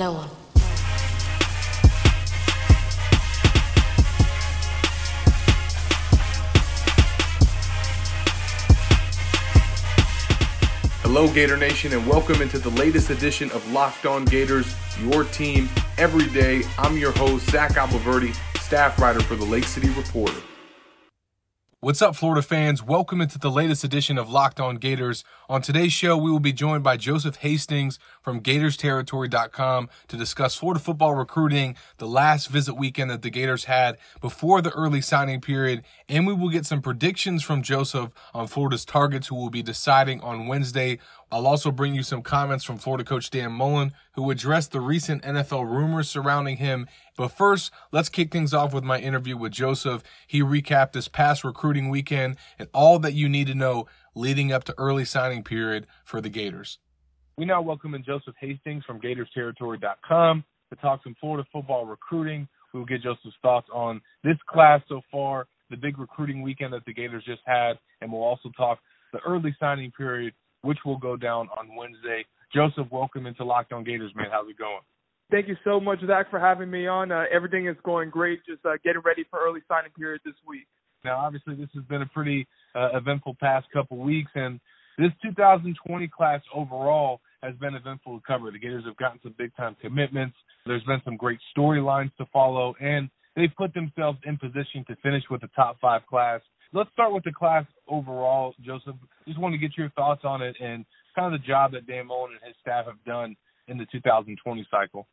No one. Hello, Gator Nation, and welcome into the latest edition of Locked On Gators, your team every day. I'm your host, Zach Abolverdi, staff writer for the Lake City Reporter. What's up, Florida fans? Welcome into the latest edition of Locked On Gators. On today's show, we will be joined by Joseph Hastings from GatorsTerritory.com to discuss Florida football recruiting, the last visit weekend that the Gators had before the early signing period, and we will get some predictions from Joseph on Florida's targets who will be deciding on Wednesday. I'll also bring you some comments from Florida coach Dan Mullen, who addressed the recent NFL rumors surrounding him. But first, let's kick things off with my interview with Joseph. He recapped this past recruiting weekend and all that you need to know leading up to early signing period for the Gators. We now welcome in Joseph Hastings from GatorsTerritory.com to talk some Florida football recruiting. We will get Joseph's thoughts on this class so far, the big recruiting weekend that the Gators just had, and we'll also talk the early signing period which will go down on Wednesday. Joseph, welcome into Locked On Gators, man. How's it going? Thank you so much, Zach, for having me on. Uh, everything is going great. Just uh, getting ready for early signing period this week. Now, obviously, this has been a pretty uh, eventful past couple weeks, and this 2020 class overall has been eventful to cover. The Gators have gotten some big time commitments. There's been some great storylines to follow, and they've put themselves in position to finish with a top five class let's start with the class overall, Joseph. Just want to get your thoughts on it and kind of the job that Dan Mullen and his staff have done in the 2020 cycle.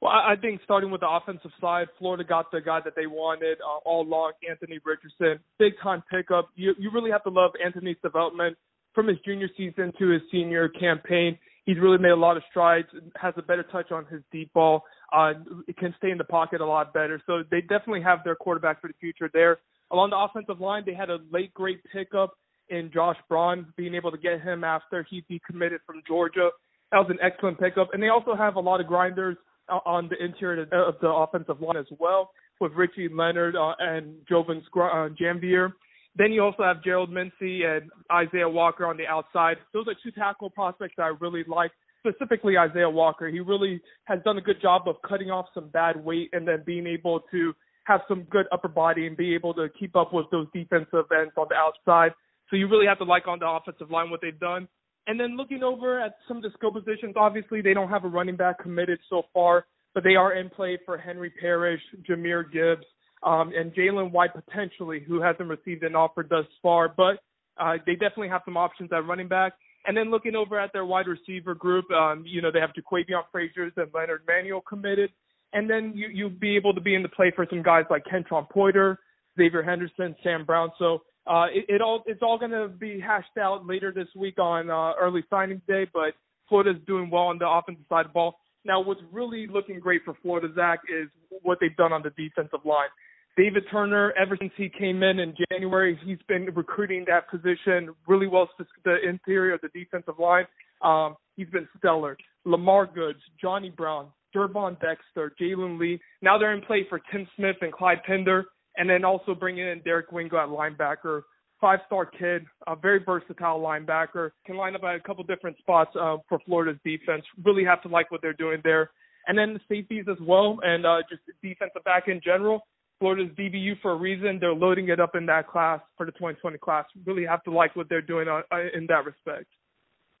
Well, I think starting with the offensive side, Florida got the guy that they wanted uh, all along, Anthony Richardson. Big time pickup. You you really have to love Anthony's development from his junior season to his senior campaign. He's really made a lot of strides. Has a better touch on his deep ball. Uh, can stay in the pocket a lot better. So they definitely have their quarterback for the future there. Along the offensive line, they had a late great pickup in Josh Braun, being able to get him after he decommitted from Georgia. That was an excellent pickup. And they also have a lot of grinders on the interior of the offensive line as well, with Richie Leonard uh, and Jovan uh, Janvier. Then you also have Gerald Mincey and Issiah Walker on the outside. Those are two tackle prospects that I really like, specifically Issiah Walker. He really has done a good job of cutting off some bad weight and then being able to have some good upper body and be able to keep up with those defensive ends on the outside. So you really have to like on the offensive line what they've done. And then looking over at some of the skill positions, obviously they don't have a running back committed so far, but they are in play for Henry Parrish, Jahmyr Gibbs, um, and Jalen White potentially, who hasn't received an offer thus far. But uh, they definitely have some options at running back. And then looking over at their wide receiver group, um, you know, they have Jaquavion Fraziers and Leonard Manuel committed and then you you be able to be in the play for some guys like Kentron Poitier, Xavier Henderson, Sam Brown. So uh, it, it all it's all going to be hashed out later this week on uh, early signing day. But Florida's doing well on the offensive side of the ball. Now, what's really looking great for Florida, Zach, is what they've done on the defensive line. David Turner, ever since he came in in January, he's been recruiting that position really well. The interior of the defensive line, um, he's been stellar. Lamar Goods, Johnny Brown, Gervon Dexter, Jalen Lee. Now they're in play for Tim Smith and Clyde Pender, and then also bringing in Derek Wingo at linebacker. Five-star kid, a very versatile linebacker, can line up at a couple different spots uh, for Florida's defense. Really have to like what they're doing there. And then the safeties as well, and uh, just defensive back in general. Florida's DBU for a reason. They're loading it up in that class for the 2020 class. Really have to like what they're doing on, uh, in that respect.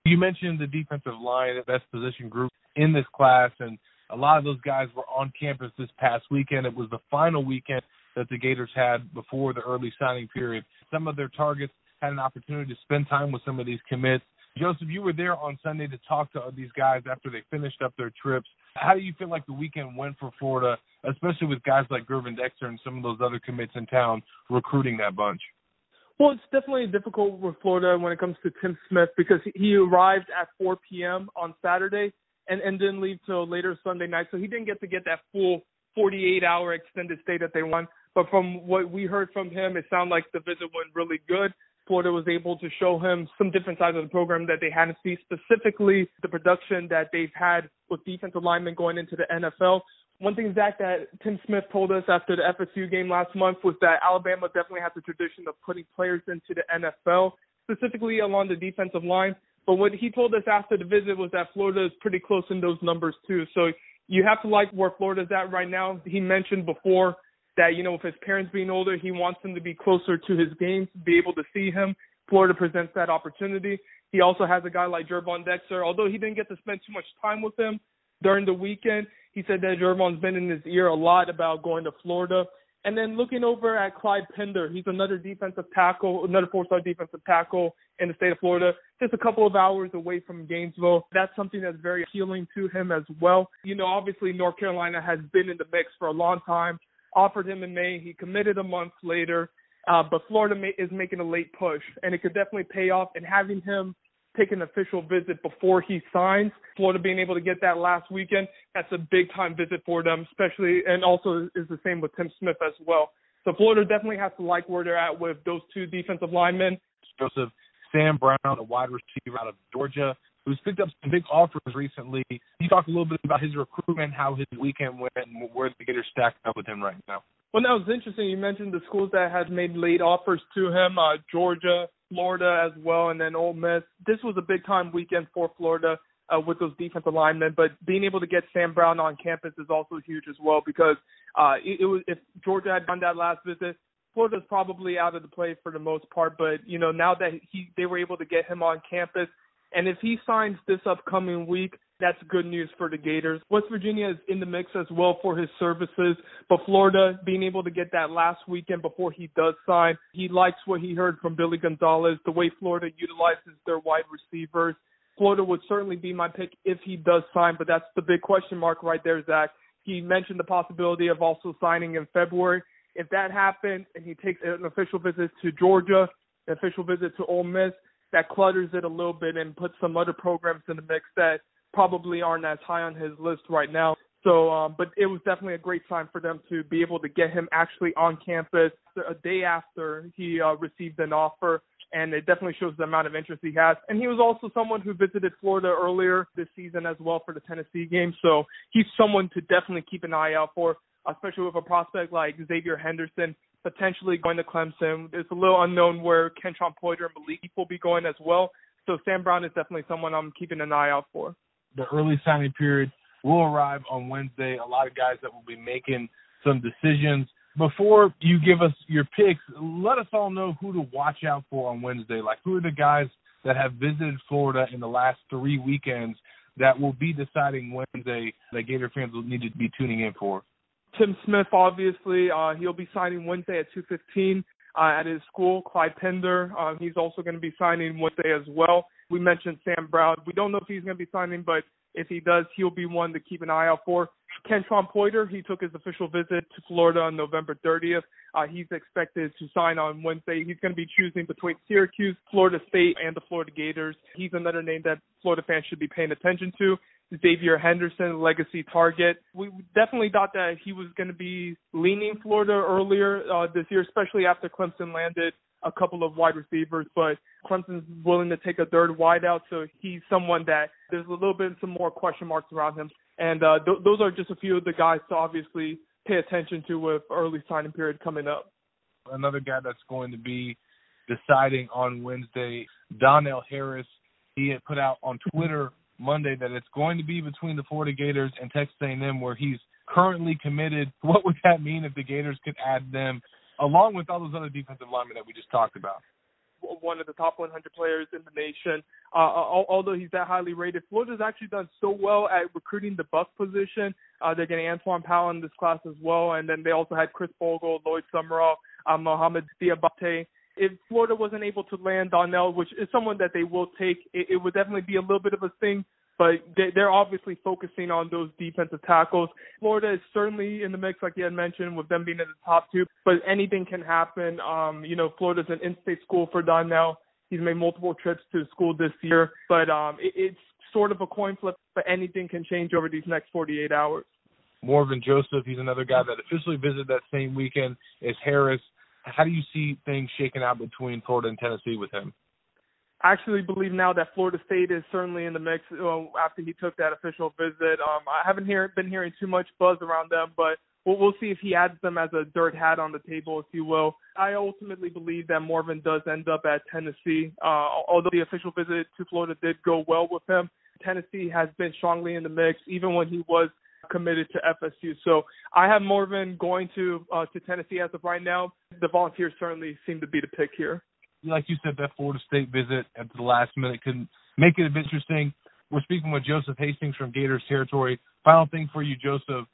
You mentioned the defensive line, the best position group in this class, and a lot of those guys were on campus this past weekend. It was the final weekend that the Gators had before the early signing period. Some of their targets had an opportunity to spend time with some of these commits. Joseph, you were there on Sunday to talk to these guys after they finished up their trips. How do you feel like the weekend went for Florida, especially with guys like Gervon Dexter and some of those other commits in town recruiting that bunch? Well, it's definitely difficult with Florida when it comes to Tim Smith because he arrived at 4 p.m. on Saturday and and didn't leave till later Sunday night, so he didn't get to get that full 48 hour extended stay that they want. But from what we heard from him, it sounded like the visit went really good. Florida was able to show him some different sides of the program that they hadn't seen, specifically the production that they've had with defensive linemen going into the NFL. One thing, Zach, that Tim Smith told us after the FSU game last month was that Alabama definitely has a tradition of putting players into the NFL, specifically along the defensive line. But what he told us after the visit was that Florida is pretty close in those numbers too. So You have to like where Florida's at right now. He mentioned before that, you know, with his parents being older, he wants them to be closer to his games, be able to see him. Florida presents that opportunity. He also has a guy like Gervon Dexter. Although he didn't get to spend too much time with him during the weekend, he said that Gervon's been in his ear a lot about going to Florida. And then looking over at Clyde Pender, he's another defensive tackle, another four-star defensive tackle in the state of Florida, just a couple of hours away from Gainesville. That's something that's very appealing to him as well. You know, obviously North Carolina has been in the mix for a long time. Offered him in May, he committed a month later, uh, but Florida is making a late push, and it could definitely pay off. And having him take an official visit before he signs. Florida being able to get that last weekend, that's a big time visit for them, especially, and also is the same with Tim Smith as well. So Florida definitely has to like where they're at with those two defensive linemen. Joseph Sam Brown, a wide receiver out of Georgia, who's picked up some big offers recently. You talk a little bit about his recruitment, how his weekend went, and where the Gators stacked up with him right now? Well, that was interesting. You mentioned the schools that had made late offers to him, uh, Georgia, Florida as well, and then Ole Miss. This was a big time weekend for Florida uh, with those defensive linemen, but being able to get Sam Brown on campus is also huge as well because uh, it, it was if Georgia had done that last visit, Florida's probably out of the play for the most part. But you know now that he they were able to get him on campus, and if he signs this upcoming week, that's good news for the Gators. West Virginia is in the mix as well for his services, but Florida being able to get that last weekend before he does sign, he likes what he heard from Billy Gonzales, the way Florida utilizes their wide receivers. Florida would certainly be my pick if he does sign, but that's the big question mark right there, Zach. He mentioned the possibility of also signing in February. If that happens and he takes an official visit to Georgia, an official visit to Ole Miss, that clutters it a little bit and puts some other programs in the mix that probably aren't as high on his list right now. So, um, but it was definitely a great sign for them to be able to get him actually on campus a day after he uh, received an offer. And it definitely shows the amount of interest he has. And he was also someone who visited Florida earlier this season as well for the Tennessee game. So he's someone to definitely keep an eye out for, especially with a prospect like Xavier Henderson potentially going to Clemson. It's a little unknown where Kentron Poitier and Malik will be going as well. So Sam Brown is definitely someone I'm keeping an eye out for the early signing period will arrive on Wednesday. A lot of guys that will be making some decisions. Before you give us your picks, let us all know who to watch out for on Wednesday. Like, who are the guys that have visited Florida in the last three weekends that will be deciding Wednesday that Gator fans will need to be tuning in for? Tim Smith, obviously, uh, he'll be signing Wednesday at 2:15 uh, at his school. Clyde Pender, uh, he's also going to be signing Wednesday as well. We mentioned Sam Brown. We don't know if he's going to be signing, but if he does, he'll be one to keep an eye out for. Kentron Poitier, he took his official visit to Florida on November 30th. Uh, he's expected to sign on Wednesday. He's going to be choosing between Syracuse, Florida State, and the Florida Gators. He's another name that Florida fans should be paying attention to. Xavier Henderson, legacy target. We definitely thought that he was going to be leaning Florida earlier uh, this year, especially after Clemson landed a couple of wide receivers, but Clemson's willing to take a third wideout, so he's someone that there's a little bit some more question marks around him. And uh, th- those are just a few of the guys to obviously pay attention to with early signing period coming up. Another guy that's going to be deciding on Wednesday, Donell Harris. He had put out on Twitter Monday that it's going to be between the Florida Gators and Texas A&M, where he's currently committed. What would that mean if the Gators could add them along with all those other defensive linemen that we just talked about. One of the top 100 players in the nation. Uh, although he's that highly rated, Florida's actually done so well at recruiting the buck position. Uh, they're getting Antwaun Powell in this class as well, and then they also had Khris Bogle, Lloyd Summerall, uh, Mohamoud Diabate. If Florida wasn't able to land Donell, which is someone that they will take, it, it would definitely be a little bit of a thing but they're obviously focusing on those defensive tackles. Florida is certainly in the mix, like you had mentioned, with them being in the top two. But anything can happen. Um, you know, Florida's an in-state school for Donell. He's made multiple trips to school this year, but um, it, it's sort of a coin flip. But anything can change over these next 48 hours. Morven Joseph, he's another guy that officially visited that same weekend as Harris. How do you see things shaking out between Florida and Tennessee with him? I actually believe now that Florida State is certainly in the mix uh, after he took that official visit. Um, I haven't hear, been hearing too much buzz around them, but we'll, we'll see if he adds them as a dirt hat on the table, if you will. I ultimately believe that Morven does end up at Tennessee. Uh, although the official visit to Florida did go well with him, Tennessee has been strongly in the mix, even when he was committed to FSU. So I have Morven going to uh, to Tennessee as of right now. The Volunteers certainly seem to be the pick here. Like you said, that Florida State visit at the last minute could make it interesting. We're speaking with Joseph Hastings from Gators territory. Final thing for you, Joseph,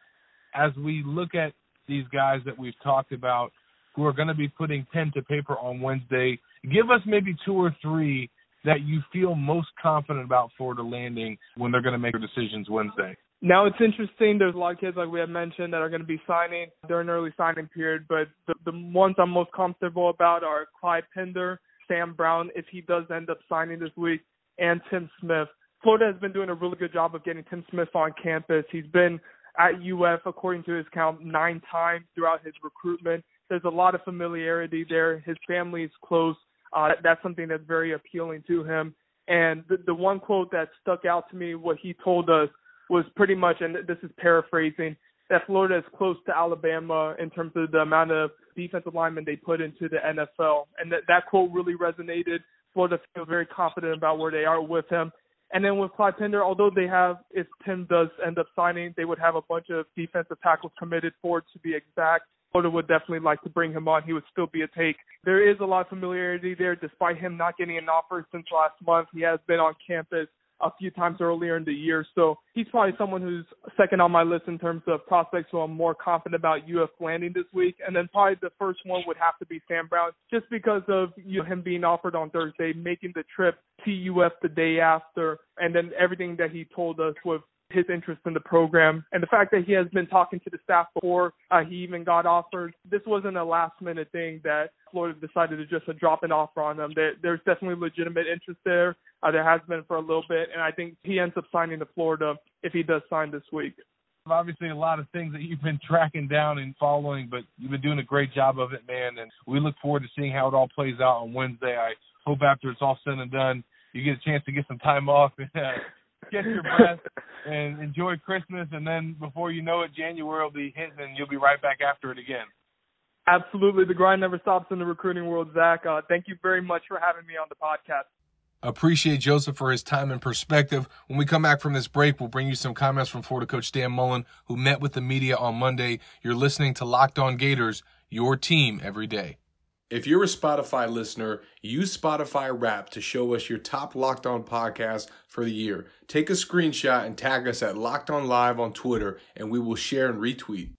as we look at these guys that we've talked about who are going to be putting pen to paper on Wednesday, give us maybe two or three that you feel most confident about Florida landing when they're going to make their decisions Wednesday? Now it's interesting. There's a lot of kids, like we have mentioned, that are going to be signing during early signing period. But the, the ones I'm most comfortable about are Clyde Pender, Sam Brown, if he does end up signing this week, and Tim Smith. Florida has been doing a really good job of getting Tim Smith on campus. He's been at UF, according to his count, nine times throughout his recruitment. There's a lot of familiarity there. His family is close. Uh, that's something that's very appealing to him. And the, the one quote that stuck out to me, what he told us was pretty much, and this is paraphrasing, that Florida is close to Alabama in terms of the amount of defensive linemen they put into the NFL. And that, that quote really resonated. Florida feels very confident about where they are with him. And then with Clyde Pender, although they have, if Tim does end up signing, they would have a bunch of defensive tackles committed for it to be exact. Florida would definitely like to bring him on. He would still be a take. There is a lot of familiarity there, despite him not getting an offer since last month. He has been on campus a few times earlier in the year. So he's probably someone who's second on my list in terms of prospects who I'm more confident about UF landing this week. And then probably the first one would have to be Sam Brown, just because of you know, him being offered on Thursday, making the trip to UF the day after, and then everything that he told us with his interest in the program and the fact that he has been talking to the staff before uh, he even got offered. This wasn't a last minute thing that Florida decided to just drop an offer on them. There, there's definitely legitimate interest there. Uh, there has been for a little bit, and I think he ends up signing to Florida if he does sign this week. Obviously, a lot of things that you've been tracking down and following, but you've been doing a great job of it, man. And we look forward to seeing how it all plays out on Wednesday. I hope after it's all said and done, you get a chance to get some time off and uh, catch your breath and enjoy Christmas. And then before you know it, January will be hitting, and you'll be right back after it again. Absolutely, the grind never stops in the recruiting world, Zach. Uh, thank you very much for having me on the podcast. Appreciate Joseph for his time and perspective. When we come back from this break, we'll bring you some comments from Florida coach Dan Mullen, who met with the media on Monday. You're listening to Locked On Gators, your team every day. If you're a Spotify listener, use Spotify Wrap to show us your top Locked On podcast for the year. Take a screenshot and tag us at Locked On Live on Twitter, and we will share and retweet.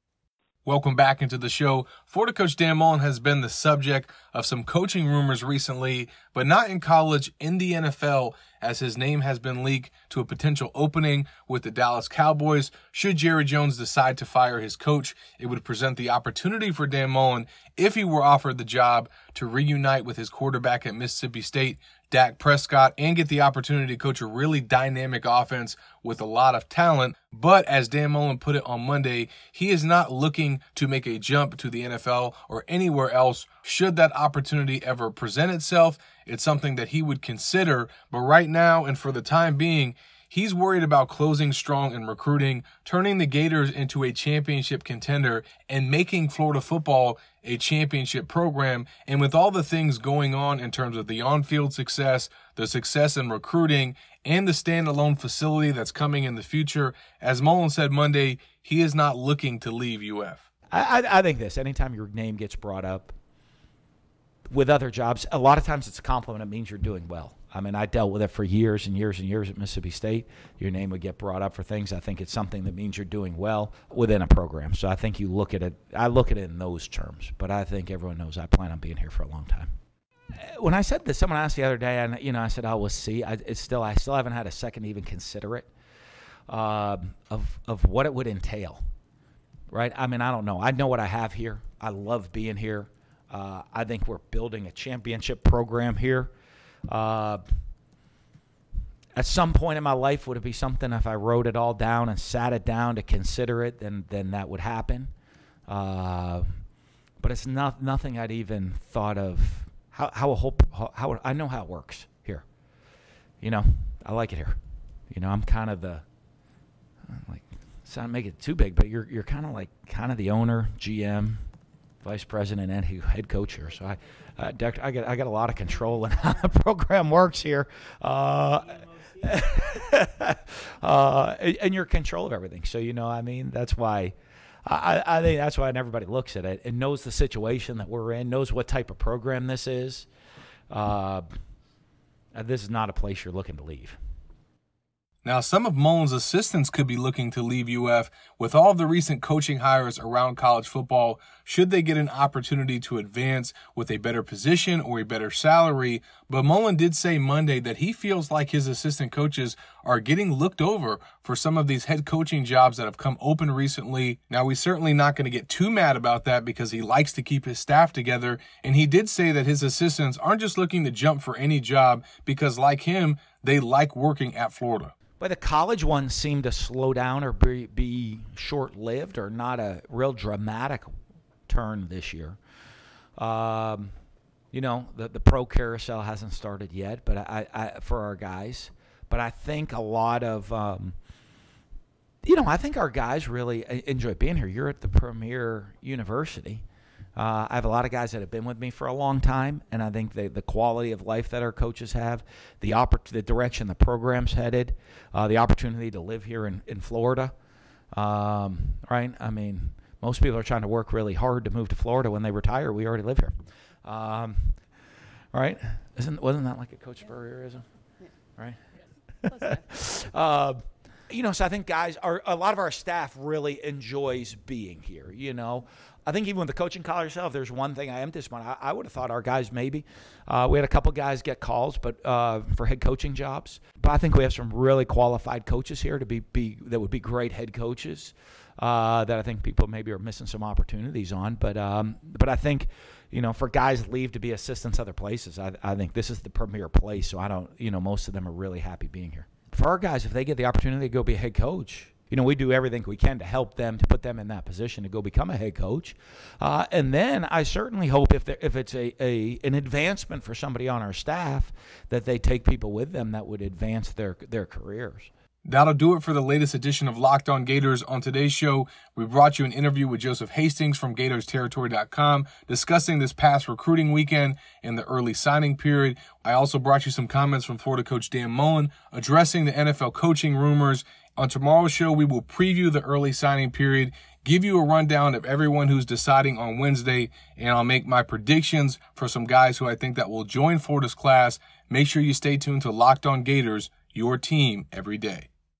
Welcome back into the show. Florida coach Dan Mullen has been the subject of some coaching rumors recently, but not in college, in the NFL, as his name has been leaked to a potential opening with the Dallas Cowboys. Should Jerry Jones decide to fire his coach, it would present the opportunity for Dan Mullen, if he were offered the job, to reunite with his quarterback at Mississippi State, Dak Prescott, and get the opportunity to coach a really dynamic offense with a lot of talent. But as Dan Mullen put it on Monday, he is not looking to make a jump to the NFL or anywhere else. Should that opportunity ever present itself, it's something that he would consider. But right now, and for the time being, He's worried about closing strong and recruiting, turning the Gators into a championship contender, and making Florida football a championship program. And with all the things going on in terms of the on field success, the success in recruiting, and the standalone facility that's coming in the future, as Mullen said Monday, he is not looking to leave UF. I, I, think this anytime your name gets brought up with other jobs, a lot of times it's a compliment. It means you're doing well. I mean, I dealt with it for years and years and years at Mississippi State. Your name would get brought up for things. I think it's something that means you're doing well within a program. So I think you look at it. I look at it in those terms. But I think everyone knows I plan on being here for a long time. When I said this, someone asked the other day, and you know, I said, "I will see." I, it's still, I still haven't had a second to even consider it uh, of of what it would entail. Right? I mean, I don't know. I know what I have here. I love being here. Uh, I think we're building a championship program here. Uh, at some point in my life, would it be something if I wrote it all down and sat it down to consider it, then then that would happen. Uh, but it's not nothing I'd even thought of. How how a whole how, how I know how it works here. You know, I like it here. You know, I'm kind of the like. So make it too big, but you're you're kind of like kind of the owner, GM, vice president, and head coach here. So I uh, I got I got a lot of control in how the program works here. Uh, uh, and you're in control of everything. So you know, I mean, that's why. I, I think that's why everybody looks at it and knows the situation that we're in, knows what type of program this is. Uh, this is not a place you're looking to leave. Now, some of Mullen's assistants could be looking to leave UF with all of the recent coaching hires around college football. Should they get an opportunity to advance with a better position or a better salary? But Mullen did say Monday that he feels like his assistant coaches are getting looked over for some of these head coaching jobs that have come open recently. Now, we're certainly not going to get too mad about that because he likes to keep his staff together. And he did say that his assistants aren't just looking to jump for any job because, like him, they like working at Florida. But the college ones seem to slow down or be, be short lived or not a real dramatic turn this year. Um, you know, the, the pro carousel hasn't started yet, but I, I for our guys. But I think a lot of, um, you know, I think our guys really uh, enjoy being here. You're at the premier university. Uh, I have a lot of guys that have been with me for a long time, and I think the, the quality of life that our coaches have, the oppor- the direction the program's headed, uh, the opportunity to live here in, in Florida, um, right? I mean, most people are trying to work really hard to move to Florida when they retire. We already live here, um, right? Isn't wasn't that like a Coach Spurrierism, right? uh, you know, so I think guys are a lot of our staff really enjoys being here. You know, I think even with the coaching call yourself, there's one thing I am disappointed. I, I would have thought our guys maybe uh, we had a couple guys get calls, but uh, for head coaching jobs. But I think we have some really qualified coaches here to be, be that would be great head coaches. Uh, that I think people maybe are missing some opportunities on. But um, but I think you know for guys leave to be assistants other places, I, I think this is the premier place. So I don't you know most of them are really happy being here. For our guys, if they get the opportunity to go be a head coach, you know, we do everything we can to help them to put them in that position to go become a head coach. Uh, and then I certainly hope if if it's a, a an advancement for somebody on our staff that they take people with them that would advance their their careers. That'll do it for the latest edition of Locked On Gators. On today's show, we brought you an interview with Joseph Hastings from GatorsTerritory.com discussing this past recruiting weekend and the early signing period. I also brought you some comments from Florida coach Dan Mullen addressing the NFL coaching rumors on tomorrow's show, we will preview the early signing period, give you a rundown of everyone who's deciding on Wednesday, and I'll make my predictions for some guys who I think that will join Florida's class. Make sure you stay tuned to Locked On Gators, your team every day.